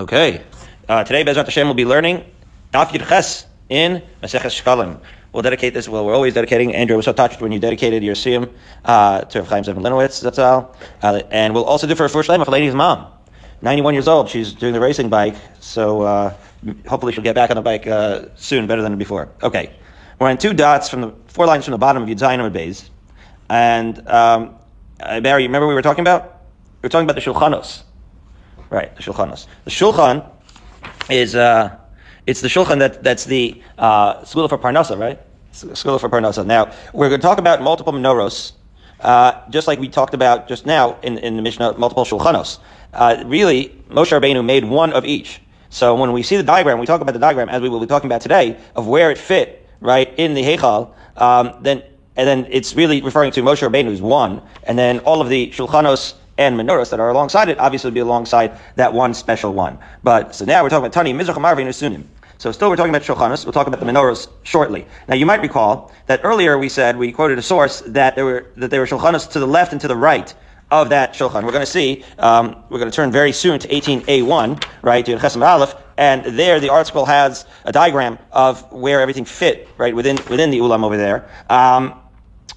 Okay. Uh, today, Bezrat Hashem will be learning Daf Ches in Maseches Shkalim. We'll dedicate this. Well, we're always dedicating. Andrew was so touched when you dedicated your siyum uh, to Rav Chaim Zevin Linowitz. That's all. Uh, and we'll also do for a first name of a lady's mom, 91 years old. She's doing the racing bike, so uh, hopefully she'll get back on the bike uh, soon, better than before. Okay, we're on two dots from the four lines from the bottom of Zayin Amud Beis, and um, uh, Barry, remember we were talking about? We were talking about the Shulchanos, right? The Shulchanos. The Shulchan is. Uh, it's the shulchan that, that's the uh, school for Parnasa, right? School for Parnasa. Now, we're going to talk about multiple menorahs, uh, just like we talked about just now in, in the Mishnah, multiple shulchanos. Uh, really, Moshe Rabbeinu made one of each. So when we see the diagram, we talk about the diagram as we will be talking about today of where it fit, right, in the Heichal, um, then and then it's really referring to Moshe Rabbeinu's one, and then all of the shulchanos and menorahs that are alongside it obviously would be alongside that one special one. But so now we're talking about Tani Mizrach Amarvin Sunim. So still we're talking about Shulchanos. We'll talk about the menorahs shortly. Now you might recall that earlier we said, we quoted a source that there were, that there were Shulchanos to the left and to the right of that Shulchan. We're going to see, um, we're going to turn very soon to 18A1, right, to Chesam Aleph, and there the article has a diagram of where everything fit, right, within, within the Ulam over there. Um,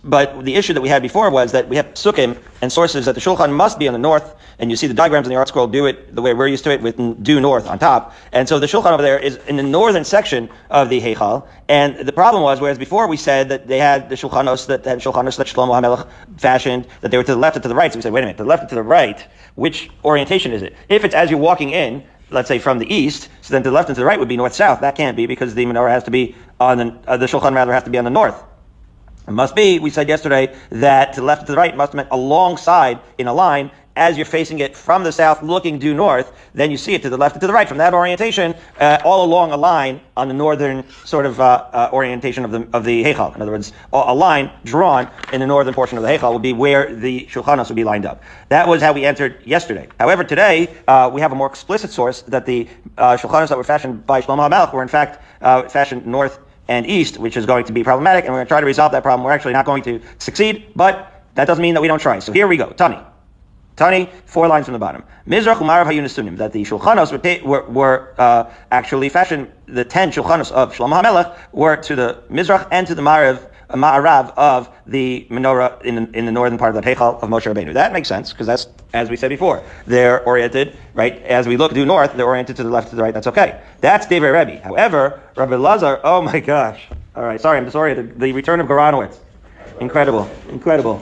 but the issue that we had before was that we have sukkim and sources that the shulchan must be on the north, and you see the diagrams in the ArtScroll do it the way we're used to it with due north on top. And so the shulchan over there is in the northern section of the heichal. And the problem was, whereas before we said that they had the shulchanos that had shulchanos that Shlomo HaMelech fashioned, that they were to the left and to the right. So we said, wait a minute, to the left and to the right, which orientation is it? If it's as you're walking in, let's say from the east, so then to the left and to the right would be north-south. That can't be because the menorah has to be on the, uh, the shulchan rather has to be on the north. It must be, we said yesterday, that to the left to the right must have meant alongside in a line as you're facing it from the south looking due north, then you see it to the left and to the right. From that orientation, uh, all along a line on the northern sort of uh, uh, orientation of the of the Heichal. In other words, a line drawn in the northern portion of the Heichal would be where the Shulchanos would be lined up. That was how we entered yesterday. However, today uh, we have a more explicit source that the uh, Shulchanos that were fashioned by Shlomo HaMelech were in fact uh, fashioned north and east, which is going to be problematic, and we're going to try to resolve that problem. We're actually not going to succeed, but that doesn't mean that we don't try. So here we go. Tani. Tani, four lines from the bottom. Mizrach umarav hayunisunim, that the shulchanos were, were, were uh, actually fashioned, the ten shulchanos of Shlomo HaMelech were to the Mizrach and to the Marav, uh, Ma'arav of the menorah in, the, in the northern part of the Heichal of Moshe Rabbeinu. That makes sense, because that's, as we said before, they're oriented, right, as we look due north, they're oriented to the left, to the right, that's okay. That's David Rebbe. However, Rabbi Lazar, oh my gosh. All right, sorry, I'm sorry, the, the return of Goranowitz. Incredible, incredible.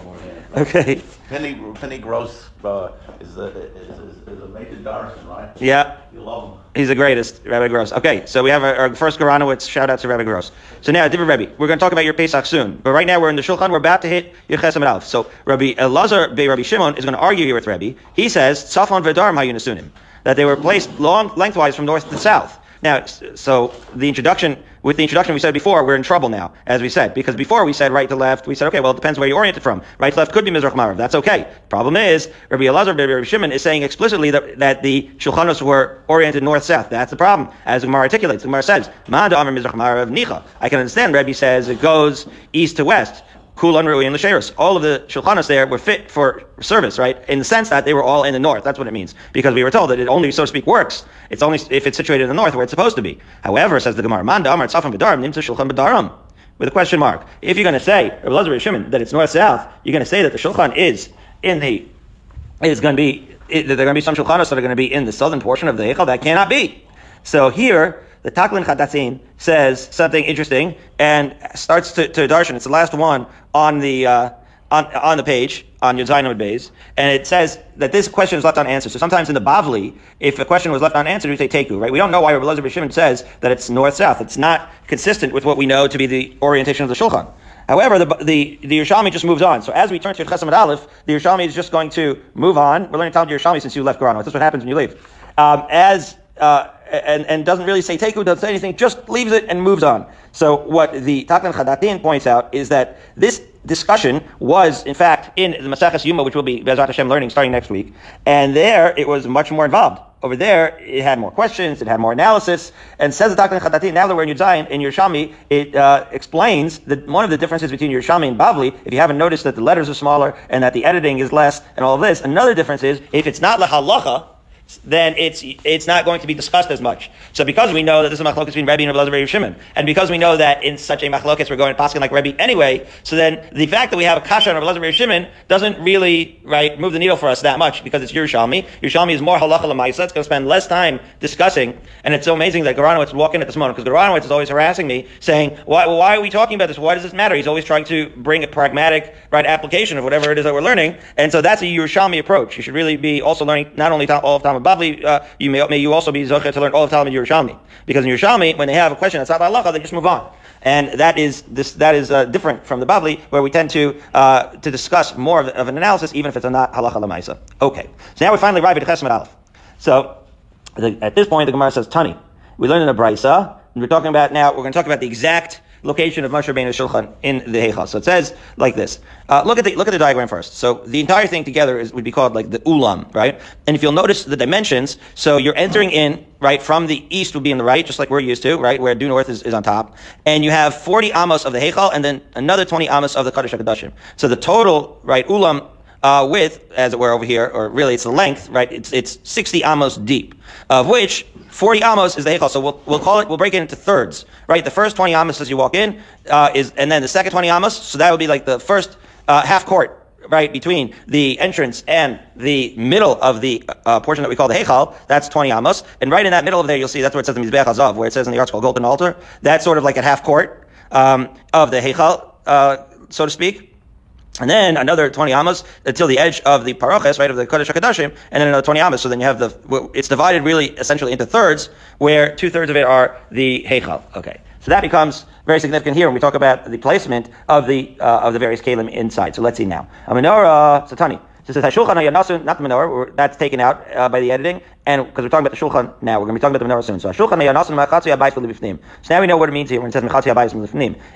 Okay. Penny Penny Gross uh, is, a, is, is, is a major Darson, right? Yeah. You love him. He's the greatest, Rabbi Gross. Okay, so we have our, our first Goranowitz shout out to Rabbi Gross. So now, different Rabbi, we're going to talk about your Pesach soon. But right now, we're in the Shulchan, we're about to hit your Chesam Alf. So Rabbi Elazar Be Rabbi Shimon is going to argue here with Rabbi. He says, Safon Vedarm Hayunasunim, that they were placed long, lengthwise from north to south. Now, so the introduction, with the introduction we said before, we're in trouble now, as we said, because before we said right to left, we said, okay, well, it depends where you're oriented from. Right to left could be Mizrach Marav. That's okay. Problem is, Rabbi Elazar, Rabbi Shimon is saying explicitly that, that the Shulchanos were oriented north-south. That's the problem, as Gemara articulates. Gemara says, Ma'anda Amar Mizrach Marav Nicha. I can understand, Rabbi says, it goes east to west. Kulan Rui and Lasheris. All of the Shulchanos there were fit for service, right? In the sense that they were all in the north. That's what it means. Because we were told that it only, so to speak, works. It's only if it's situated in the north where it's supposed to be. However, says the Gemara, Man Amar Tzafan B'darim, Nimtza Shulchan B'darim. With a question mark. If you're going to say, Rabbi Shimon, that it's north-south, you're going to say that the Shulchan is in the, is going to be, that there are going to be some Shulchanos that are going to be in the southern portion of the Heichal. That cannot be. So here, the Taklin Chadatzin says something interesting and starts to, to darshan. It's the last one on the uh, on, on the page on your Zainamid Bays, and it says that this question is left unanswered. So sometimes in the Bavli, if a question was left unanswered, we say teku, right? We don't know why Rabbi Elazar Shimon says that it's north-south. It's not consistent with what we know to be the orientation of the Shulchan. However, the, the, the Yerushalmi just moves on. So as we turn to Chesam Aleph, the Yerushalmi is just going to move on. We're learning Talmud Yerushalmi since you left Goranowitz. That's what happens when you leave. Um, as uh, and, and doesn't really say teku, doesn't say anything, just leaves it and moves on. So what the Taklan Chadatin points out is that this discussion was, in fact, in the Maseches Yuma, which we'll be Bezrat Hashem learning starting next week, and there it was much more involved. Over there, it had more questions, it had more analysis, and says the Taklan Chadatin, now that we're in Yudzayin, in Yerushalmi, it uh, explains that one of the differences between Yerushalmi and Bavli, if you haven't noticed that the letters are smaller and that the editing is less and all of this, another difference is, if it's not lehalacha, then it's it's not going to be discussed as much. So because we know that this is machlokas between Rebbe and Rabbi Elazar Shimon, and because we know that in such a machlokas we're going to paskin like Rebbe anyway, so then the fact that we have a kasha on Rabbi Elazar Shimon doesn't really right move the needle for us that much because it's Yerushalmi. Yerushalmi is more halacha lemaisa. It's going to spend less time discussing, and it's so amazing that Garanowitz would walk in at this moment because Garanowitz is always harassing me, saying, "Why why are we talking about this? Why does this matter?" He's always trying to bring a pragmatic right application of whatever it is that we're learning, and so that's a Yerushalmi approach. You should really be also learning not only all of Talmud Bavli. Uh, you may, may you also be zocher to learn all of Talmud Yerushalmi. Because in Yerushalmi, when they have a question that's not halacha, they just move on. And that is this, that is uh, different from the Bavli, where we tend to uh, to discuss more of, of, an analysis, even if it's a not halacha lemaisa. Okay, so now we finally arrive at Chesam Aleph. So the, at this point, the Gemara says Tani. We learned in the Brisa, and we're talking about now. We're going to talk about the exact location of Moshe Rabbeinu Shulchan in the Heichal. So it says like this. Uh, look at the look at the diagram first. So the entire thing together is would be called like the ulam, right? And if you'll notice the dimensions, so you're entering in right from the east would be in the right, just like we're used to, right, where due north is, is on top, and you have 40 amos of the Heichal and then another 20 amos of the Kodesh Hakadoshim. So the total right ulam uh, width, as it were over here, or really it's the length, right? It's it's 60 amos deep, of which 40 amos is the heichal. So we'll, we'll call it, we'll break it into thirds, right? The first 20 amos as you walk in uh, is, and then the second 20 amos. So that would be like the first uh, half court, right, between the entrance and the middle of the uh, portion that we call the heichal. That's 20 amos, and right in that middle of there, you'll see that's where it says the mizbeach hazav, where it says in the article golden altar. That's sort of like a half court um, of the heichal, uh, so to speak. And then another 20 amas until the edge of the paroches, right, of the Kodesh HaKadoshim, and then another 20 amas. So then you have the, it's divided really essentially into thirds, where two thirds of it are the Heichal. Okay. So that becomes very significant here when we talk about the placement of the, uh, of the various kalim inside. So let's see now. A menorah, Satani. So it says Shulchan Yanasun, not the menorah, that's taken out uh, by the editing, and because we're talking about the Shulchan now, we're going to be talking about the menorah soon. So Shulchan Yanasun Mechatzi Abayis. So now we know what it means here when it says.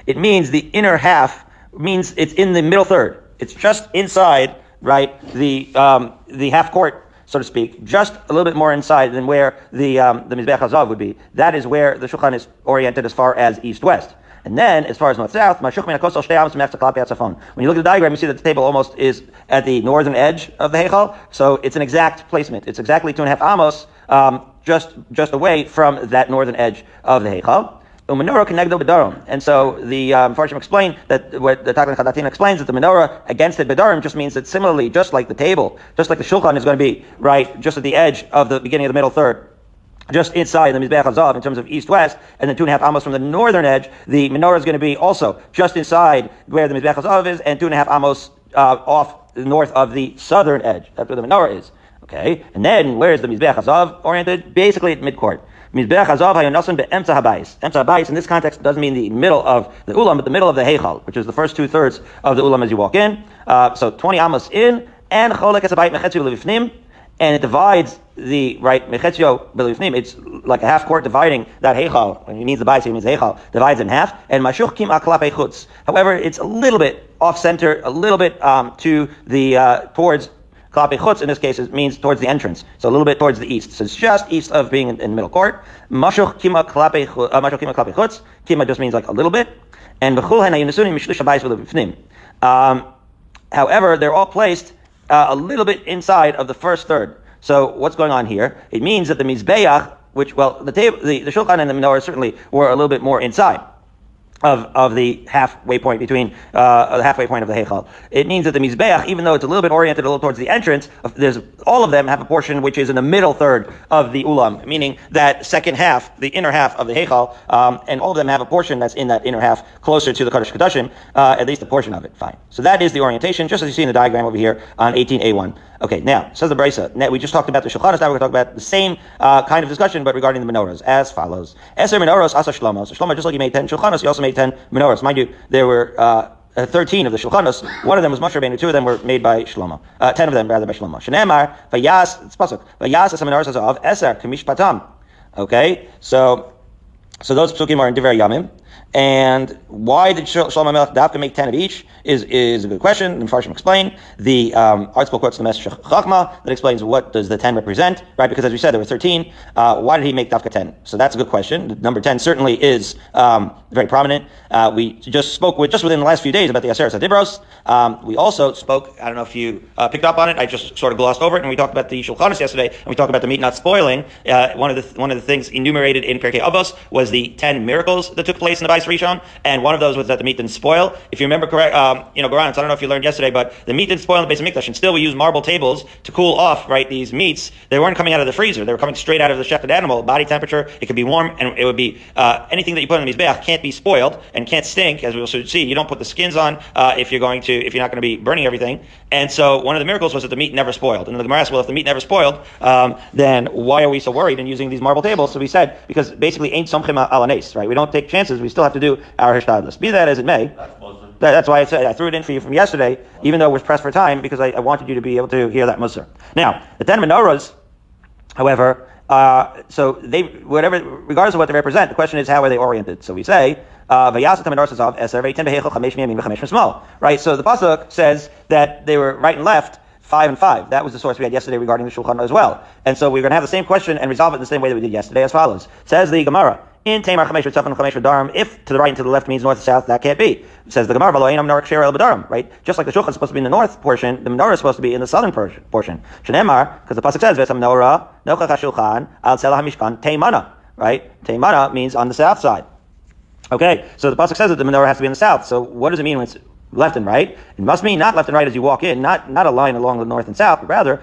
It means the inner half means it's in the middle third. It's just inside, right, the, um, the half court, so to speak, just a little bit more inside than where the, um, the Mizbeach Hazav would be. That is where the Shulchan is oriented as far as east-west. And then, as far as north-south, when you look at the diagram, you see that the table almost is at the northern edge of the Heichal, so it's an exact placement. It's exactly two and a half amos, um, just, just away from that northern edge of the Heichal. Umenorah connected bedarim. And so the um, Farshim explain that what the Taklan Chadatin explains that the menorah against the bedarim just means that similarly, just like the table, just like the shulchan is going to be right just at the edge of the beginning of the middle third, just inside the Mizbeach Hazav in terms of east-west, and then two and a half amos from the northern edge, the menorah is going to be also just inside where the Mizbeach Hazav is, and two and a half amos uh, off north of the southern edge. That's where the menorah is. Okay, and then where is the Mizbeach Hazav oriented? Basically at midcourt. Mizbeach Hazav Hayonasan be'emtza habayis. Emtza habayis in this context doesn't mean the middle of the ulam, but the middle of the heichal, which is the first two thirds of the ulam as you walk in. Uh, so 20 amos in, and cholek esabayit mechetzio levifnim, and it divides the right mechetzio belifnim. It's like a half court dividing that heichal. When he means the bayis, he means heichal divides in half. And mashuch kim aklap chutz. However, it's a little bit off center, a little bit um, to the uh, towards Klape chutz in this case means towards the entrance, so a little bit towards the east. So it's just east of being in, in the middle court. Mashuch kima klape uh, mashuch kima klape chutz. Kima just means like a little bit. And mishlish. Um, however, they're all placed uh, a little bit inside of the first third. So what's going on here? It means that the mizbeach, which well, the table, the, the shulchan and the menorah certainly were a little bit more inside of, of the halfway point between uh, the halfway point of the heichal. It means that the mizbeach, even though it's a little bit oriented a little towards the entrance, there's all of them have a portion which is in the middle third of the ulam, meaning that second half, the inner half of the heichal, um, and all of them have a portion that's in that inner half closer to the Kodesh Kodashim, uh, at least a portion of it. Fine. So that is the orientation, just as you see in the diagram over here on 18a1. Okay, now, says the Brisa. We just talked about the Shulchanas, now we're going to talk about the same uh, kind of discussion, but regarding the menorahs, as follows. Eser menorahs asa shlomo. So Shlomo, just like he made 10 Shulchanas, he also made 10 menorahs. Mind you, there were uh, uh 13 of the Shulchanos. One of them was Moshe Rabbeinu, two of them were made by Shlomo. Uh, 10 of them, rather, by Shlomo. Shenemar, vayas, it's pasuk, vayas asa menorahs asa of eser, kamish patam. Okay, so, so those psukim are in Divrei Yamim. And why did Shlomo Melech Dafka make 10 of each is, is a good question. The Farshim explain. The um, article quotes the of Chachma that explains what does the 10 represent, right? Because as we said, there were 13. Uh, why did he make Dafka 10? So that's a good question. Number 10 certainly is um, very prominent. Uh, we just spoke with, just within the last few days about the Aseret Adibros. Um, we also spoke, I don't know if you uh, picked up on it, I just sort of glossed over it, and we talked about the Shulchanis yesterday, and we talked about the meat not spoiling. Uh, one of the one of the things enumerated in Pirkei Avos was the 10 miracles that took place in the Bais Rishon, and one of those was that the meat didn't spoil. If you remember correct, um, you know, Goran, I don't know if you learned yesterday, but the meat didn't spoil in the base of Mikdash, and still we use marble tables to cool off, right, these meats. They weren't coming out of the freezer. They were coming straight out of the shechted animal, body temperature. It could be warm, and it would be, uh, anything that you put in the Mizbeach can't be spoiled and can't stink, as we soon see. You don't put the skins on, uh, if you're going to, if you're not going to be burning everything. And so one of the miracles was that the meat never spoiled. And the Gemara asked, well, if the meat never spoiled, um, then why are we so worried in using these marble tables? So we said, because basically ain't somchim alanes, right? We don't take chances. We still have to do our hishtadlus. Be that as it may. That's why I said I threw it in for you from yesterday, even though it was pressed for time, because I, I wanted you to be able to hear that musar. Now, the ten menorahs, however, uh, so they whatever, regardless of what they represent, the question is how are they oriented? So we say. Uh, right? So the pasuk says that they were right and left, five and five. That was the source we had yesterday regarding the Shulchan as well. And so we're going to have the same question and resolve it in the same way that we did yesterday as follows. Says the Gemara in Tamar Chamesh Tzafan Chamesh Darim, if to the right and to the left means north and south, that can't be. Says the Gemara, V'lo'einam Norak Shir El B'darim, right? Just like the Shulchan is supposed to be in the north portion, the menorah is supposed to be in the southern portion. Shenemar, because the pasuk says, V'esam Menorah Nochach HaShulchan Al Selah HaMishkan Teimana, right? Teimana means on the south side. Okay, so the pasuk says that the menorah has to be in the south. So what does it mean when it's left and right. It must mean not left and right as you walk in, not not a line along the north and south, but rather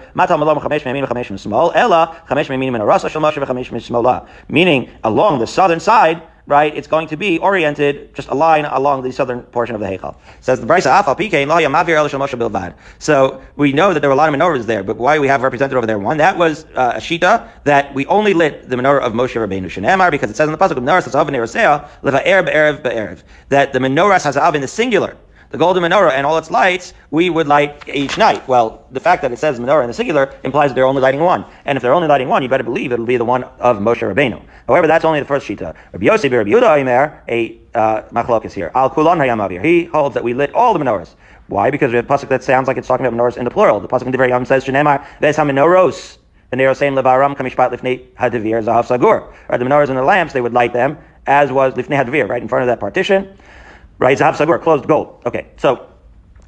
meaning along the southern side right, it's going to be oriented just a line along the southern portion of the Heichal. Says the Brisa Afal Mavir So we know that there were a lot of menorahs there, but why we have represented over there one? That was uh, a shita that we only lit the menorah of Moshe Rabbeinu Shenemar because it says in the pasuk of menorah says that the menorah has in the singular the golden menorah and all its lights, we would light each night. Well, the fact that it says menorah in the singular implies that they're only lighting one. And if they're only lighting one, you better believe it'll be the one of Moshe Rabbeinu. However, that's only the first shita. Rabbi Yosef, Rabbi Yehuda, Aimer, a uh, machlok is here. Al hayamavir. He holds that we lit all the menorahs. Why? Because we have a pasuk that sounds like it's talking about menorahs in the plural. The pasuk in Divrei Yom says, "Shenemar ves hamenoros." The zahav. Right, the menorahs and the lamps, they would light them as was lifnei hadivir, right in front of that partition. Right, zahav sagur, closed gold. Okay, so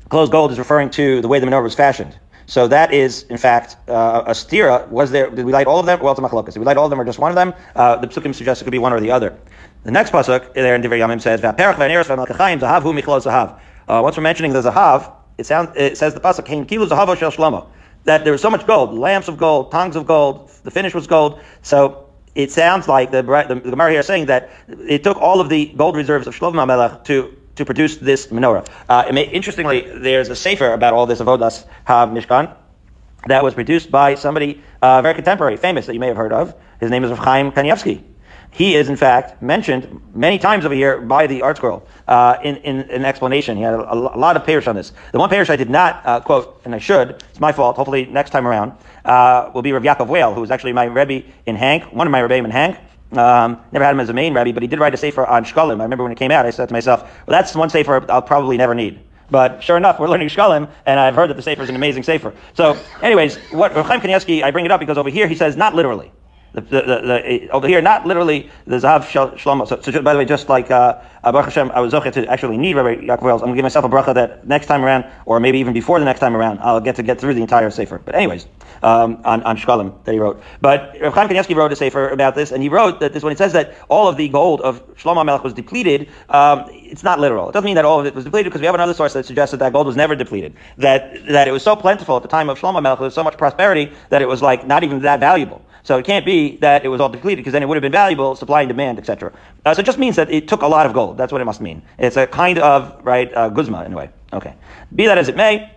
Closed gold is referring to the way the menorah was fashioned. So that is, in fact, uh, a stira. Was there? Did we light all of them? Well, it's a machlokas. Did we light all of them or just one of them? Uh, the psukim suggest it could be one or the other. The next pasuk there in Divrei Yamim says, "V'aperach v'aneres v'malkachayim zahav hu michlo zahav." Uh, once we're mentioning the zahav, it sounds it says the pasuk "Kain kilu zahav shel shlomo." That there was so much gold, lamps of gold, tongues of gold, the finish was gold. So it sounds like the the, the Gemara here is saying that it took all of the gold reserves of Shlomo Melech to to produce this menorah. Uh, may, interestingly, there's a sefer about all this avodas ha mishkan that was produced by somebody uh, very contemporary, famous that you may have heard of. His name is Rav Chaim Kanievsky. He is, in fact, mentioned many times over here by the ArtScroll uh, in, in, in, an explanation. He had a, a lot of parish on this. The one parish I did not uh, quote, and I should, it's my fault, hopefully next time around, uh, will be Rav Yaakov Whale, who was actually my Rebbe in Hank, one of my Rebbeim in Hank. Um, never had him as a main rabbi, but he did write a sefer on Shkalim. I remember when it came out, I said to myself, well, that's one sefer I'll probably never need. But sure enough, we're learning Shkalim, and I've heard that the sefer is an amazing sefer. So, anyways, what Chaim Kanievsky, I bring it up because over here he says not literally. The, the, the, over here, not literally the Zahav Shlomo. So, so, by the way, just like uh, Baruch Hashem, I was okay to actually need Rabbi Yaakov Wells. I'm going to give myself a bracha that next time around, or maybe even before the next time around, I'll get to get through the entire Sefer. But anyways, um, on, on Shkalim that he wrote. But Rav Chaim Kanievsky wrote a Sefer about this, and he wrote that this when it says that all of the gold of Shlomo Melech was depleted, um, it's not literal. It doesn't mean that all of it was depleted because we have another source that suggests that that gold was never depleted. That, that it was so plentiful at the time of Shlomo Melech, there was so much prosperity that it was like not even that valuable. So it can't be that it was all depleted because then it would have been valuable, supply and demand, etc. Uh, so it just means that it took a lot of gold. That's what it must mean. It's a kind of, right, uh, guzma in a way. Okay. Be that as it may,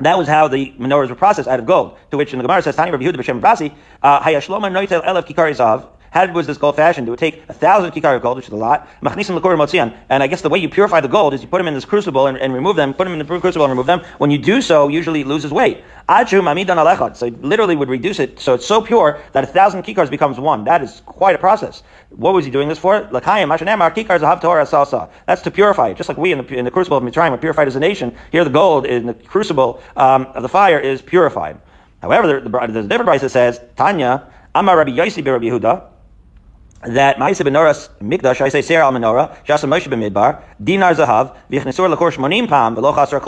that was how the menorahs were processed out of gold. To which in the Gemara says, Tani Rabbi Yehuda b'Shem Brasi, uh, Hayashloma noitel elef kikari zav, How was this gold fashioned? It would take a thousand kikar of gold, which is a lot, and I guess the way you purify the gold is you put them in this crucible and, and remove them, put them in the crucible and remove them. When you do so, usually it loses weight. So it literally would reduce it so it's so pure that a thousand kikars becomes one. That is quite a process. What was he doing this for? That's to purify it. Just like we in the, in the crucible of Mitzrayim were purified as a nation, here the gold in the crucible um, of the fire is purified. However, there's a different price that says, Tanya, Amar Rabbi Yossi Rabbi Yehuda, that Ma'aseh benoras mikdash, I say Sarah al menorah, Shasa Moshe b'midbar, dinar zahav, v'chnesur l'kor shmonim pam, v'lo chasar.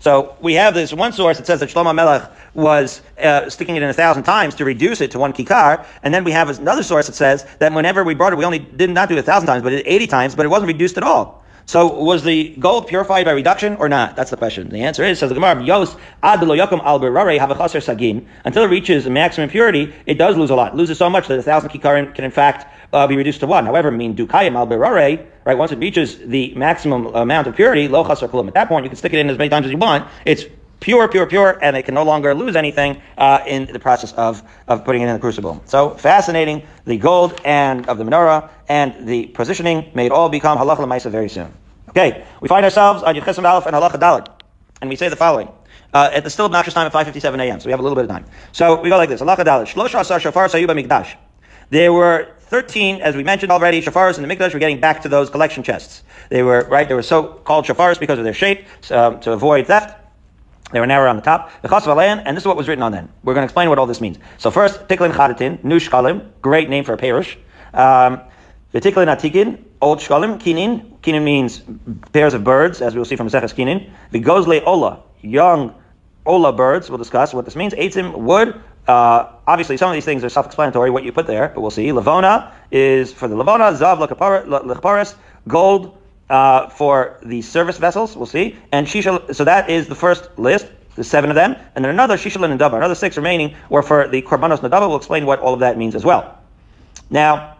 So we have this one source that says that Shlomo Melech was uh, sticking it in a thousand times to reduce it to one kikar, and then we have another source that says that whenever we brought it, we only did not do it a thousand times, but it eighty times, but it wasn't reduced at all. So was the gold purified by reduction or not? That's the question. The answer is, says the Gemara, Yos ad yakum al sagin. Until it reaches maximum purity, it does lose a lot. It loses so much that a thousand kikarim can in fact uh, be reduced to one. However, mean dukayim al berare, right? Once it reaches the maximum amount of purity, lo chasar kulum. At that point, you can stick it in as many times as you want. It's pure, pure, pure, and it can no longer lose anything uh, in the process of, of putting it in the crucible. So fascinating. The gold and of the menorah and the positioning may all become halacha lemaisa very soon. Okay, we find ourselves on Yudchesim Aleph and halacha dalit, and we say the following. Uh, at the still obnoxious time of 5:57 a.m. So we have a little bit of time. So we go like this: Halacha dalit. Shlosha asar shofar sayuba mikdash. There were 13, as we mentioned already, shafars in the Mikdash. We're getting back to those collection chests. They were, right, they were so called shafars because of their shape, um, to avoid theft. They were narrow on the top. The Chasvalan, and this is what was written on them. We're going to explain what all this means. So first, Tiklin Chadatin, New Shkalim, great name for a parish. Um, the Tiklin Atikin, Old Shkalim, Kinin. Kinin means pairs of birds, as we will see from Zeches Kinin. The Gozle Ola, young Ola birds. We'll discuss what this means. Eitzim, wood. Uh, obviously, some of these things are self-explanatory, what you put there, but we'll see. Lavona is for the Lavona, Zav Lechaparis, gold uh, for the service vessels, we'll see. And Shisha, so that is the first list, the seven of them. And then another Shishalin and another six remaining were for the Korbanos Nadava. We'll explain what all of that means as well. Now,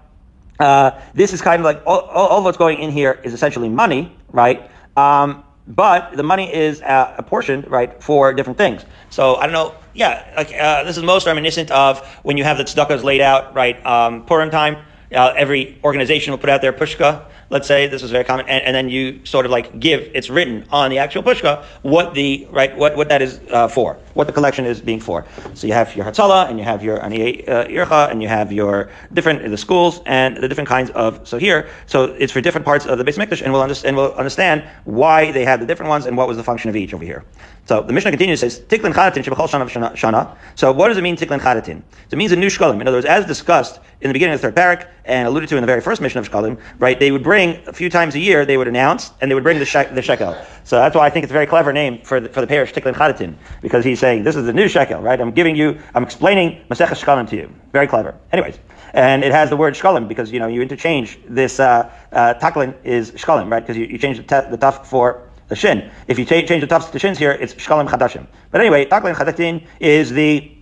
uh, this is kind of like all, all, all, what's going in here is essentially money, right? Um, but the money is uh, apportioned, right, for different things. So I don't know. Yeah, like, uh, this is most reminiscent of when you have the tzedakahs laid out, right? Um, Purim time. Uh, every organization will put out their pushka, let's say this is very common, and, and, then you sort of like give, it's written on the actual pushka, what the, right, what, what that is uh, for, what the collection is being for. So you have your Hatzalah, and you have your Ani uh, Ircha, and you have your different, the schools, and the different kinds of, so here, so it's for different parts of the base Mikdash, and we'll, and we'll understand why they had the different ones and what was the function of each over here. So the Mishnah continues, says, Tiklin Shebachol Shana Shana. So what does it mean, Tiklin Chadatin? So it means a new Shkalim. In other words, as discussed in the beginning of the third parak, and alluded to in the very first mission of Shkalim, right, they would bring, a few times a year, they would announce, and they would bring the, shek, the shekel. So that's why I think it's a very clever name for the, for the parish, Tiklin Chadatin, because he's saying, this is the new shekel, right? I'm giving you, I'm explaining Masech Shkalim to you. Very clever. Anyways, and it has the word shkalim because, you know, you interchange this, uh, uh, taklin is shkalim, right? Because you, you change the, te- the for the shin. If you change, change the tufs to shins here, it's shkalim chadashim. But anyway, taklin chadatin is the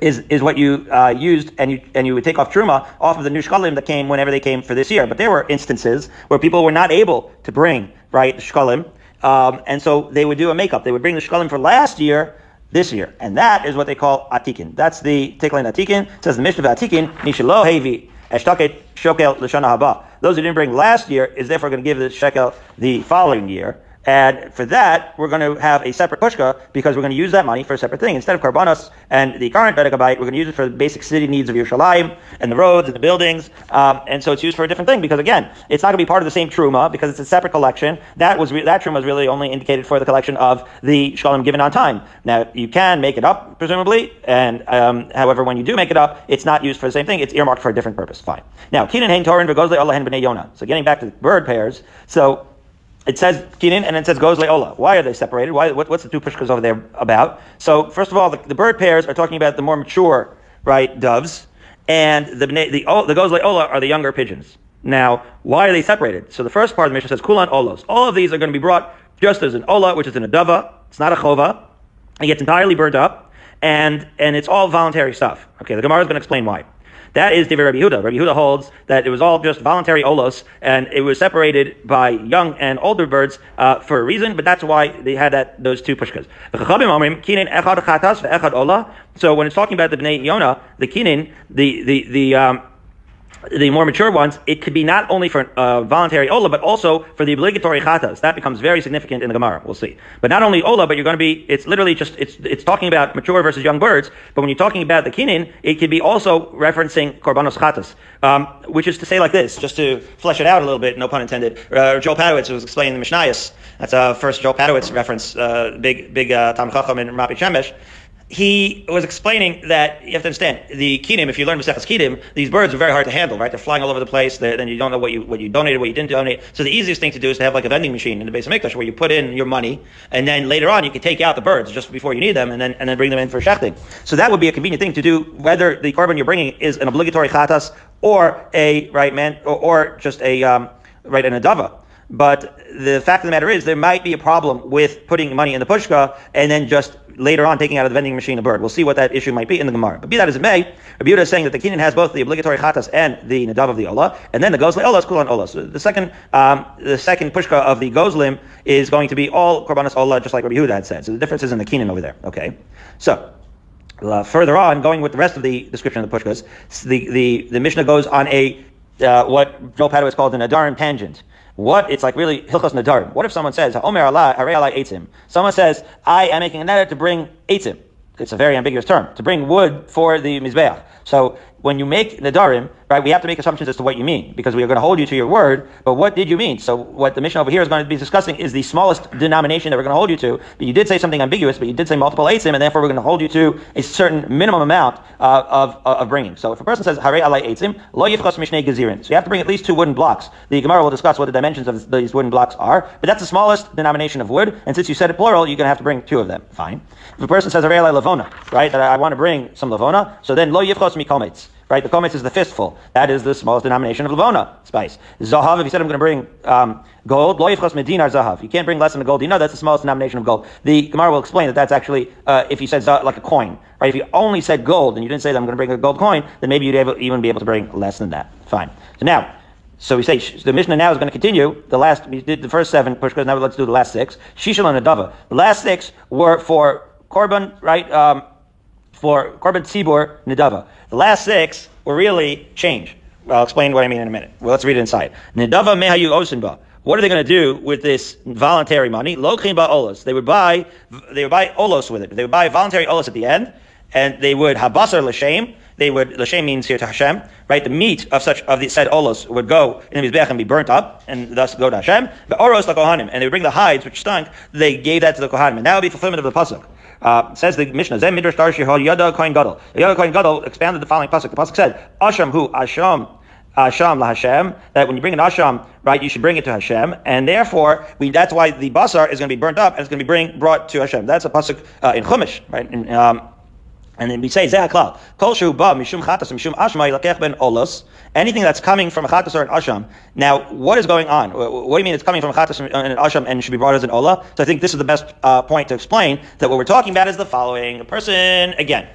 is, is what you uh, used, and you and you would take off truma off of the new shkalim that came whenever they came for this year. But there were instances where people were not able to bring right the shkalim, um, and so they would do a makeup. They would bring the shkalim for last year this year, and that is what they call atikin. That's the tiklin atikin. It says the Mishnah atikin nishalo hevi eshtaket shokel l'shana haba. Those who didn't bring last year is therefore going to give the shekel the following year. And for that, we're going to have a separate pushka because we're going to use that money for a separate thing. Instead of karbanos and the current bedekabite, we're going to use it for the basic city needs of Yerushalayim and the roads and the buildings. Um, and so it's used for a different thing because again, it's not going to be part of the same truma because it's a separate collection. That was re- that truma was really only indicated for the collection of the shalom given on time. Now you can make it up presumably, and um, however, when you do make it up, it's not used for the same thing. It's earmarked for a different purpose. Fine. Now kinan hein torin v'gozle Allah b'nei Yona. So getting back to the bird pairs. So it says kinin and it says goes leola. Why are they separated? Why, what, what's the two pushkas over there about? So first of all, the, the, bird pairs are talking about the more mature, right, doves, and the the, oh, the goes leola are the younger pigeons. Now, why are they separated? So the first part of the mission says kulan olos. All of these are going to be brought just as an ola, which is in a dava. It's not a chova. It gets entirely burnt up, and and it's all voluntary stuff. Okay, the Gemara is going to explain why. That is Divrei Rabbi Yehuda. Rabbi Yehuda holds that it was all just voluntary olos, and it was separated by young and older birds uh, for a reason, but that's why they had that those two pushkas. So when it's talking about the Bnei Yonah, the kinin, the the the um, the more mature ones, it could be not only for uh, voluntary ola, but also for the obligatory chatas. That becomes very significant in the Gemara. We'll see. But not only ola, but you're going to be. It's literally just. It's it's talking about mature versus young birds. But when you're talking about the kinin, it could be also referencing korbanos chatas, um, which is to say like this, just to flesh it out a little bit. No pun intended. Uh, Joel Padowitz was explaining the Mishnayos. That's a uh, first Joel Padowitz reference. Uh, big big uh, Tam Chacham in Rapi Shemesh he was explaining that you have to understand the kinim. If you learn Maseches Kinim, these birds are very hard to handle, right? They're flying all over the place. then you don't know what you what you donated, what you didn't donate. So the easiest thing to do is to have like a vending machine in the base of Mikdash where you put in your money, and then later on you can take out the birds just before you need them, and then and then bring them in for shechting. So that would be a convenient thing to do, whether the carbon you're bringing is an obligatory chatas or a right man or, or just a um, right an adava. But the fact of the matter is, there might be a problem with putting money in the pushka and then just later on taking out of the vending machine a bird. We'll see what that issue might be in the Gemara. But be that as it may, Rabbi Yehuda is saying that the kinyan has both the obligatory chatas and the nadav of the olah, and then the gozle olah is on olah. So the second, um, the second pushka of the gozlim is going to be all korbanos olah, just like Rabbi Yehuda had said. So the difference is in the kinyan over there. Okay, so. Uh, further on, going with the rest of the description of the pushkas, the, the, the Mishnah goes on a uh, what Joel Padua has called an Adarim tangent. What it's like really hilchos nadarim. What if someone says Omer Allah Hare Allah Eitzim? Someone says I am making a neder to bring Eitzim. It's a very ambiguous term to bring wood for the mizbeach. So when you make nadarim, right, we have to make assumptions as to what you mean because we are going to hold you to your word. But what did you mean? So what the mission over here is going to be discussing is the smallest denomination that we're going to hold you to. But you did say something ambiguous, but you did say multiple eitzim, and therefore we're going to hold you to a certain minimum amount uh, of, uh, of bringing. So if a person says hare alay eitzim, lo yifchas mishnei gezirin. So you have to bring at least two wooden blocks. The Gemara will discuss what the dimensions of these wooden blocks are, but that's the smallest denomination of wood. And since you said it plural, you're going to have to bring two of them. Fine. If a person says hare alay lavona, right, that I want to bring some lavona, so then lo yifchas mikometz. Right, the kometz is the fistful. That is the smallest denomination of lavona spice. Zahav, if you said I'm going to bring um, gold, lo yifchos medinar zahav. You can't bring less than a gold dinar. That's the smallest denomination of gold. The Gemara will explain that that's actually uh, if you said zah, like a coin. Right, if you only said gold and you didn't say that I'm going to bring a gold coin, then maybe you'd able, even be able to bring less than that. Fine. So now. So we say the Mishnah now is going to continue. The last we did the first seven pushkas. Now let's do the last six. Shishal and Adava. The last six were for korban, right? Um, for korban tzibur nidava. The last six were really change. I'll explain what I mean in a minute. Well, let's read it inside. Nidava mehayu osinba. What are they going to do with this voluntary money? Lochim olos. They would buy, they would buy olos with it. They would buy voluntary olos at the end, and they would habasar l'shem. They would l'shem means here to Hashem, right? The meat of such of the said olos would go in the mizbech and be burnt up, and thus go to Hashem. The oros to kohanim, and they would bring the hides which stunk. They gave that to the kohanim, and that would be fulfillment of the pasuk. Uh, says the Mishnah, Zem Midrash Darshi Hol Yada Kohen Gadol. Yada Kohen Gadol expanded the following pasuk. The pasuk said, Asham hu Asham Asham la Hashem, that when you bring an Asham, right, you should bring it to Hashem, and therefore, we, that's why the basar is going to be burnt up and it's going to be bring, brought to Hashem. That's a pasuk uh, in Chumash, right? In, um, and then we say Zehaklal. Kol shu ba mishum chatas mishum ashma yilakech ben olos. Anything that's coming from a chatas or an asham. Now, what is going on? What do you mean it's coming from a chatas and an asham and should be brought as an ola? So I think this is the best uh, point to explain that what we're talking about is the following: a person again,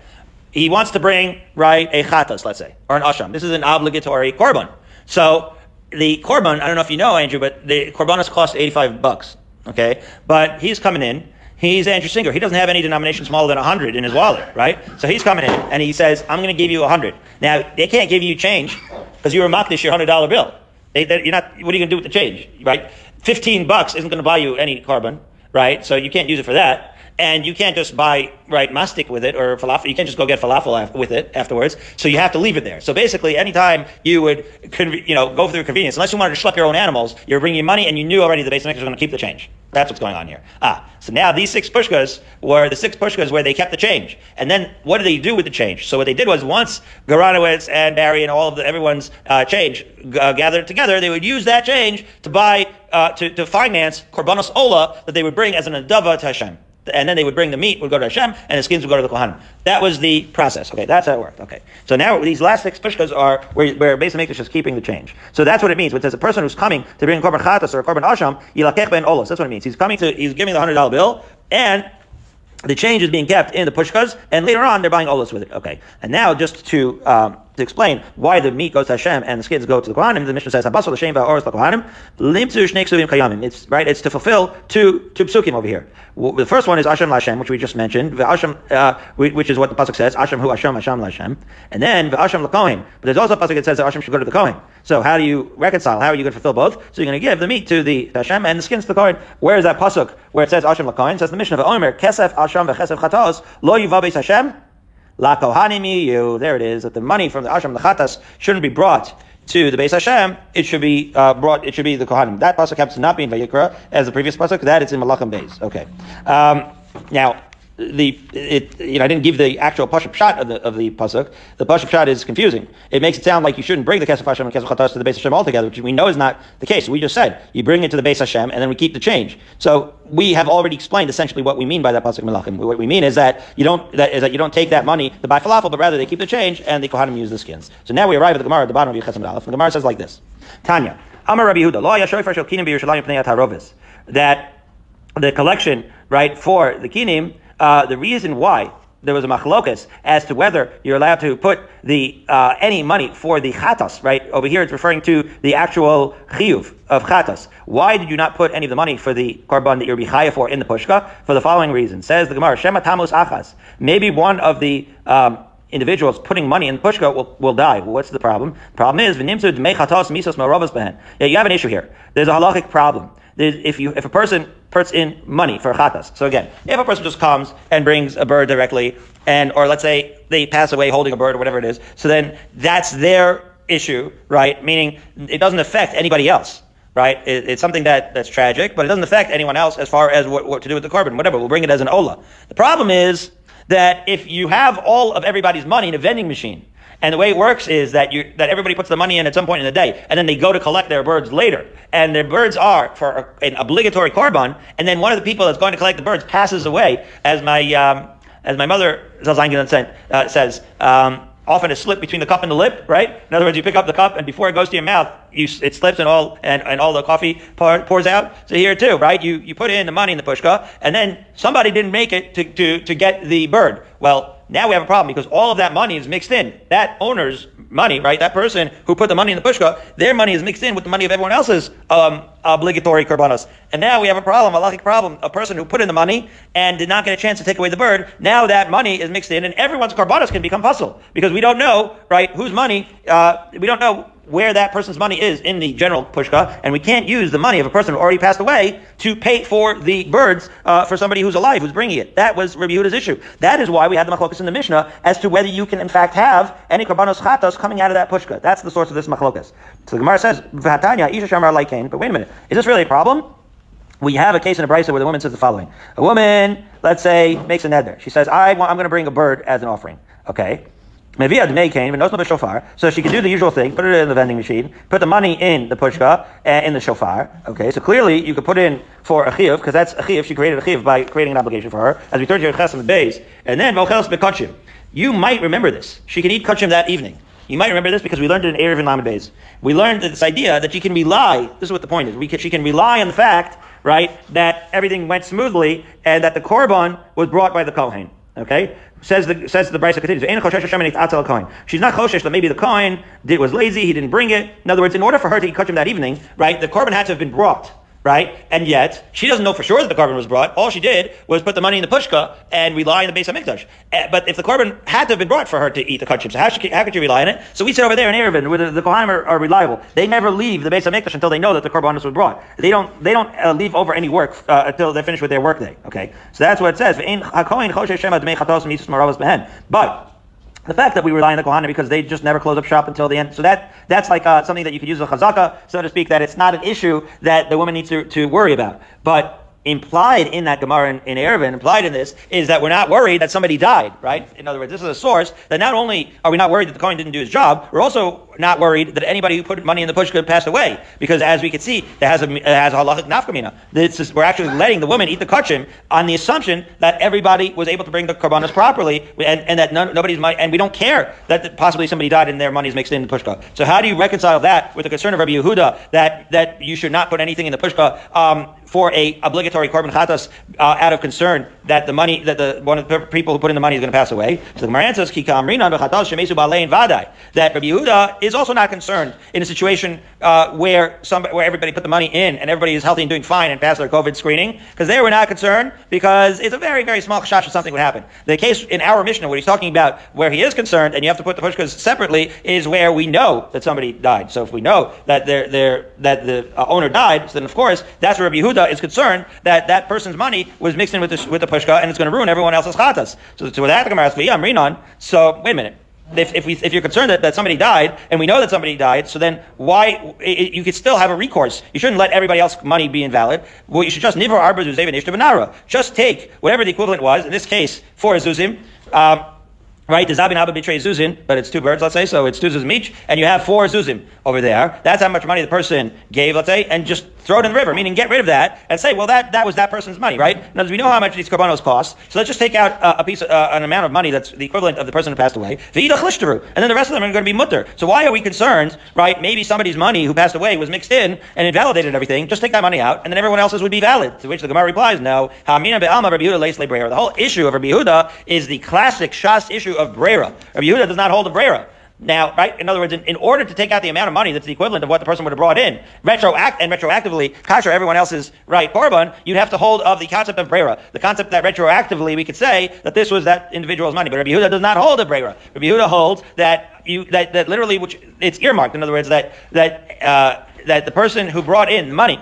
he wants to bring right a chatas, let's say, or an asham. This is an obligatory korban. So the korban, I don't know if you know, Andrew, but the korbanos cost eighty-five bucks. Okay, but he's coming in He's Andrew Singer. He doesn't have any denomination smaller than 100 in his wallet, right? So he's coming in and he says, I'm going to give you 100. Now, they can't give you change because you were mocked this your $100 bill. They, you're not, what are you going to do with the change, right? 15 bucks isn't going to buy you any carbon, right? So you can't use it for that. And you can't just buy, right, mastic with it or falafel. You can't just go get falafel with it afterwards. So you have to leave it there. So basically, anytime you would, you know, go through convenience, unless you wanted to schlep your own animals, you're bringing money and you knew already the base was going to keep the change. That's what's going on here. Ah, so now these six pushkas were the six pushkas where they kept the change. And then what did they do with the change? So what they did was once Garanowitz and Barry and all of the, everyone's uh, change uh, gathered together, they would use that change to buy, uh, to, to finance Korbanos Ola that they would bring as an adava to Hashem and then they would bring the meat, would go to Hashem, and the skins would go to the Kohanim. That was the process. Okay, that's how it worked. Okay. So now these last six pushkas are where, where basically Mikdash is keeping the change. So that's what it means. When it says a person who's coming to bring a Korban Chatas or a Korban Asham, Yilakech ben Olos. That's what it means. He's coming to, he's giving the $100 bill, and the change is being kept in the pushkas, and later on they're buying olas with it. Okay, and now just to um, to explain why the meat goes to Hashem and the skins go to the Kohanim, the Mishnah says, "Habasol l'shem va'oros l'Kohanim limtzu shnei ksuvim kayamim." It's right. It's to fulfill two two psukim over here. The first one is Hashem l'Hashem, which we just mentioned. Hashem, uh, which is what the pasuk says, Hashem hu Hashem Hashem l'Hashem, and then the Hashem l'Kohen. But there's also a pasuk that says that Hashem should go to the Kohen. So how do you reconcile? How are you going to fulfill both? So you're going to give the meat to the Hashem and the skins to the Kohen. Where is that pasuk where it says Hashem l'Kohen? It says the mission of Omer Kesef Hashem v'Chesef Chatos lo yivabeis Hashem La kohanim you. There it is. That the money from the ashram, the chatas, shouldn't be brought to the Beis Hashem. It should be uh, brought. It should be the kohanim. That pasuk happens to not be in Vayikra as the previous pasuk. That it's in Malachim Beis. Okay. Um, now the it you know I didn't give the actual pashup shot of the of the pasuk. The pashup shot is confusing. It makes it sound like you shouldn't bring the kesef Hashem and kesef chatas to the base Hashem altogether, which we know is not the case. We just said you bring it to the base Hashem and then we keep the change. So we have already explained essentially what we mean by that pasuk melachim. What we mean is that you don't that is that you don't take that money to buy falafel, but rather they keep the change and the kohanim use the skins. So now we arrive at the Gemara at the bottom of Yechesam Aleph. The Gemara says like this: Tanya, Amar Rabbi Yehuda, Lo Atarovis. That the collection right for the kinim uh, the reason why there was a machlokas as to whether you're allowed to put the uh, any money for the chatas, right? Over here it's referring to the actual chiyuv of chatas. Why did you not put any of the money for the korban that you're bichaya for in the pushka? For the following reason. Says the Gemara, Shema Tamus Achas. Maybe one of the um, individuals putting money in the pushka will, will die. What's the problem? The problem is, Venimsuud mechatos misos marovas behind. yeah, you have an issue here. There's a halachic problem. There's, if you if a person puts in money for chatas. So again, if a person just comes and brings a bird directly, and or let's say they pass away holding a bird or whatever it is, so then that's their issue, right? Meaning it doesn't affect anybody else. Right, it, it's something that, that's tragic, but it doesn't affect anyone else as far as what, what to do with the carbon, Whatever, we'll bring it as an ola. The problem is that if you have all of everybody's money in a vending machine, and the way it works is that you that everybody puts the money in at some point in the day, and then they go to collect their birds later. And their birds are for an obligatory korban, and then one of the people that's going to collect the birds passes away, as my um, as my mother uh, says. Um, often a slip between the cup and the lip, right? In other words, you pick up the cup and before it goes to your mouth, you, it slips and all and, and all the coffee pour, pours out. So here too, right? You you put in the money in the pushka, and then somebody didn't make it to, to, to get the bird. Well, now we have a problem because all of that money is mixed in. That owner's money, right? That person who put the money in the pushka, their money is mixed in with the money of everyone else's um, obligatory korbanos. And now we have a problem, a lucky problem. A person who put in the money and did not get a chance to take away the bird, now that money is mixed in, and everyone's korbanos can become puzzle because we don't know, right, whose money, uh, we don't know where that person's money is in the general pushka, and we can't use the money of a person who already passed away to pay for the birds uh, for somebody who's alive, who's bringing it. That was Rabbi Yehuda's issue. That is why we had the machlokas in the Mishnah as to whether you can in fact have any korbanos chatos coming out of that pushka. That's the source of this machlokas. So the Gemara says, "V'hatanya isha shamar But wait a minute, is this really a problem? We have a case in a brisa where the woman says the following: A woman, let's say, makes a neder. She says, "I want, I'm going to bring a bird as an offering." Okay. Maybe a dmei kain, but no shofar. So she can do the usual thing: put it in the vending machine, put the money in the pushka and in the shofar. Okay, so clearly you could put in for a chiyuv because that's a chiyuv. She created a chiyuv by creating an obligation for her, as we turned to your chesam base, and then vochelos bekachim. You might remember this. She can eat kachim that evening. You might remember this because we learned it in Erev and Lamed Beis. We learned this idea that she can rely. This is what the point is. Can, she can rely on the fact, right, that everything went smoothly and that the korban was brought by the kohen. Okay, says the says the Brisa continues. She's not choshesh that maybe the coin did was lazy, he didn't bring it. In other words, in order for her to eat kachim that evening, right, the korban had to have been brought right? And yet, she doesn't know for sure that the korban was brought. All she did was put the money in the pushka and rely on the base of mikdash. Uh, but if the korban had to have been brought for her to eat the kachim, so how, how could you rely on it? So we sit over there in Eruvin, where the, Kohanim are, are, reliable. They never leave the base of mikdash until they know that the korban was brought. They don't, they don't uh, leave over any work uh, until they're finished with their workday. Okay? So that's what it says. But, the fact that we rely on the Kohanim because they just never close up shop until the end. So that that's like uh, something that you could use a chazaka, so to speak, that it's not an issue that the woman needs to, to worry about. But implied in that Gemara in, in Eruvin, implied in this, is that we're not worried that somebody died, right? In other words, this is a source that not only are we not worried that the coin didn't do his job, we're also not worried that anybody who put money in the pushka passed away, because as we can see, it has a has a halachic nafkamina. This is, we're actually letting the woman eat the kachim on the assumption that everybody was able to bring the karbanas properly, and, and that none, nobody's money, and we don't care that possibly somebody died and their money is mixed in the pushka. So how do you reconcile that with the concern of Rabbi Yehuda that that you should not put anything in the pushka? Um, for a obligatory korban chatas uh, out of concern that the money that the one of the people who put in the money is going to pass away. So the Gemara answers that Rabbi Yehuda is also not concerned in a situation uh, where some where everybody put the money in and everybody is healthy and doing fine and passed their COVID screening because they were not concerned because it's a very very small chashash if something would happen. The case in our Mishnah what he's talking about where he is concerned and you have to put the pushkas separately is where we know that somebody died. So if we know that they're, they're, that the uh, owner died, so then of course that's where Rabbi Yehuda is concerned that that person's money was mixed in with the, with the pushka and it's going to ruin everyone else's chatas. So, so that, the Gemara asks, So wait a minute. If, if, we, if you're concerned that, that somebody died, and we know that somebody died, so then why, it, you could still have a recourse. You shouldn't let everybody else's money be invalid. Well, you should just nivar arba zuzevin Just take whatever the equivalent was, in this case, for a zuzim, um, right? The Zabin Abba betrays Zuzin, but it's two birds, let's say, so it's two Zuzim each, and you have four Zuzim over there. That's how much money the person gave, let's say, and just throw it in the river, meaning get rid of that and say, well, that, that was that person's money, right? Other we know how much these carbonos cost, so let's just take out uh, a piece, uh, an amount of money that's the equivalent of the person who passed away, and then the rest of them are going to be mutter. So why are we concerned, right? Maybe somebody's money who passed away was mixed in and invalidated everything. Just take that money out, and then everyone else's would be valid. To which the Gemara replies, no. The whole issue of Rabbi Yehuda is the classic Shas issue of Brera. Rabbi Yehuda does not hold a Brera. Now, right? In other words, in, in, order to take out the amount of money that's the equivalent of what the person would have brought in, retroact and retroactively, kasher everyone else's right korban, you'd have to hold of the concept of brera, the concept that retroactively we could say that this was that individual's money. But Rabbi Yehuda does not hold a brera. Rabbi Yehuda holds that you that, that literally, which it's earmarked. In other words, that that uh, that the person who brought in money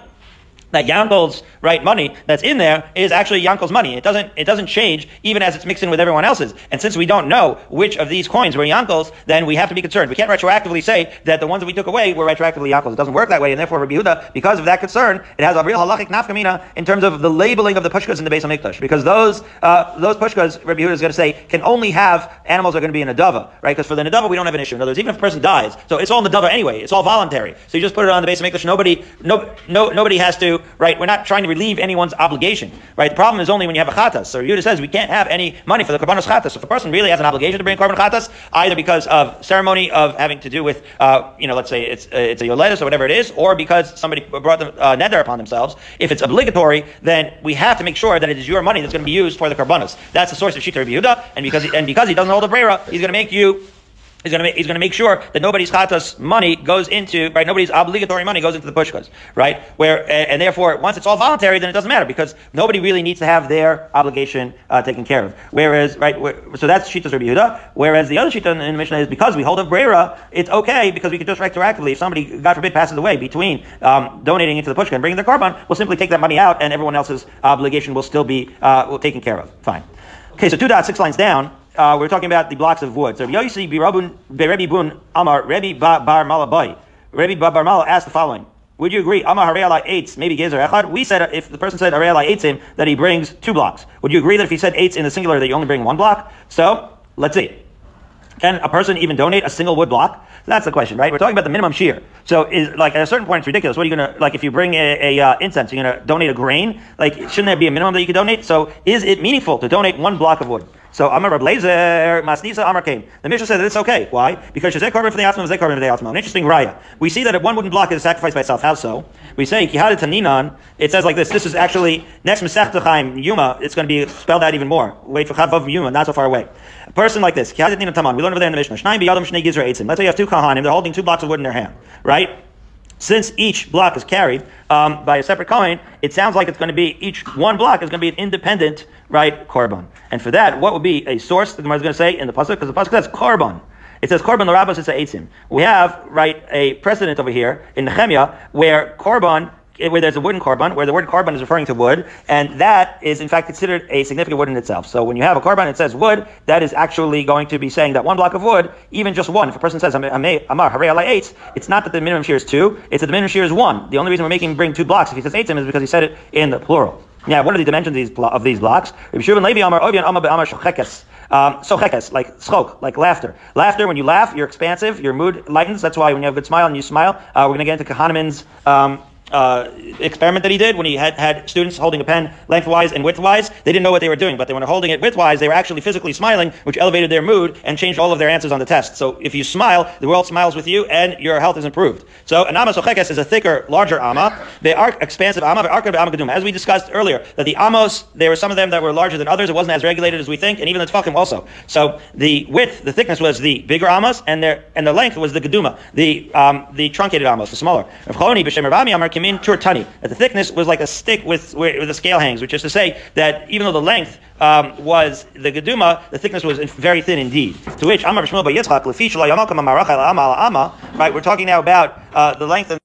that Yankel's right money that's in there is actually Yankel's money. It doesn't it doesn't change even as it's mixed in with everyone else's. And since we don't know which of these coins were Yankel's, then we have to be concerned. We can't retroactively say that the ones that we took away were retroactively Yankel's. It doesn't work that way, and therefore Rabbi Yehuda, because of that concern, it has a real halachic nafkamina in terms of the labeling of the pushkas in the Beis HaMikdash. Because those uh, those pushkas, Rabbi Yehuda is going to say, can only have animals that are going to be nedava, right? Because for the nadava we don't have an issue. In other words, even if a person dies, so it's all nedava anyway. It's all voluntary. So you just put it on the Beis HaMikdash. Nobody no no nobody has to right. We're not trying to relieve anyone's obligation, right? The problem is only when you have a chatas. So Yehuda says we can't have any money for the karbanos chatas. So if a person really has an obligation to bring korban chatas, either because of ceremony of having to do with, uh, you know, let's say it's uh, it's a yoledes or whatever it is, or because somebody brought the uh, neder upon themselves, if it's obligatory, then we have to make sure that it is your money that's going to be used for the karbanos. That's the source of Shita Yehuda, and because he, and because he doesn't hold the brera, he's going to make you He's going to make, he's going to make sure that nobody's chatas money goes into right. Nobody's obligatory money goes into the pushkas, right? Where and therefore once it's all voluntary, then it doesn't matter because nobody really needs to have their obligation uh, taken care of. Whereas right, so that's shitas Rabbi Yehuda. Whereas the other shita in the Mishnah is because we hold a brera, it's okay because we can just retroactively if somebody God forbid passes away between um, donating into the pushka and bringing the korban, we'll simply take that money out and everyone else's obligation will still be uh, taken care of. Fine. Okay, so two dots, six lines down uh, we're talking about the blocks of wood. So Yosi Rebbe Bun Amar Rebbe Bar Malabai. Rebbe Bar Mala asked the following. Would you agree? Amar Harei eights, maybe Gezer Echad. We said if the person said Harei eights him that he brings two blocks. Would you agree that if he said eights in the singular that you only bring one block? So let's see. Can a person even donate a single wood block? That's the question, right? We're talking about the minimum shiur. So, is like at a certain point, it's ridiculous. What are you gonna like if you bring a, a uh, incense? You're gonna donate a grain? Like, shouldn't there be a minimum that you could donate? So, is it meaningful to donate one block of wood? So Amar Rab Masnisa Amar came. The Mishnah said that it's okay. Why? Because Shazek Korban for the Atzma, Shazek Korban for the Atzma. An interesting raya. We see that if one wooden block is sacrificed by itself. How so? We say Kihada Taninan. It says like this. This is actually next Masech Chaim Yuma. It's going to be spelled out even more. Wait for Chavav Yuma, not so far away. A person like this. Kihada Taninan Taman. We learn over there in the Mishnah. Shnai Biyadam Shnei Gizra Eitzim. Let's say you have two Kahanim. They're holding two blocks of wood in their hand. Right? Since each block is carried um, by a separate Kohen, it sounds like it's going to be each one block is going to be an independent right korban. And for that, what would be a source? The Gemara is going to say in the pasuk because the pasuk says korban. It says korban l'rabos it's eitzim. We have right a precedent over here in Nehemiah where korban where there's a wooden korban, where the word korban is referring to wood, and that is in fact considered a significant wood in itself. So when you have a korban, it says wood, that is actually going to be saying that one block of wood, even just one, if a person says amar hare eight, it's not that the minimum shiur is two, it's that the minimum shiur is one. The only reason we're making him bring two blocks if he says eight is because he said it in the plural. Yeah, what are the dimensions of these, of these blocks? Um, so chekes, like schok, like laughter. Laughter, when you laugh, you're expansive, your mood lightens. That's why when you have a good smile and you smile, uh, we're going to get into Kahneman's um, uh, experiment that he did when he had, had students holding a pen lengthwise and widthwise. They didn't know what they were doing, but they were holding it widthwise. They were actually physically smiling, which elevated their mood and changed all of their answers on the test. So if you smile, the world smiles with you and your health is improved. So an ama sochekes is a thicker, larger ama. They are expansive ama, As we discussed earlier, that the amos, there were some of them that were larger than others. It wasn't as regulated as we think, and even the tefachim also. So the width, the thickness was the bigger amas, and their and the length was the geduma, the um, the truncated amos, the smaller that the thickness was like a stick with where the scale hangs, which is to say that even though the length um, was the geduma, the thickness was very thin indeed. To which Amar Shmuel Yitzchak right? We're talking now about uh, the length. Of,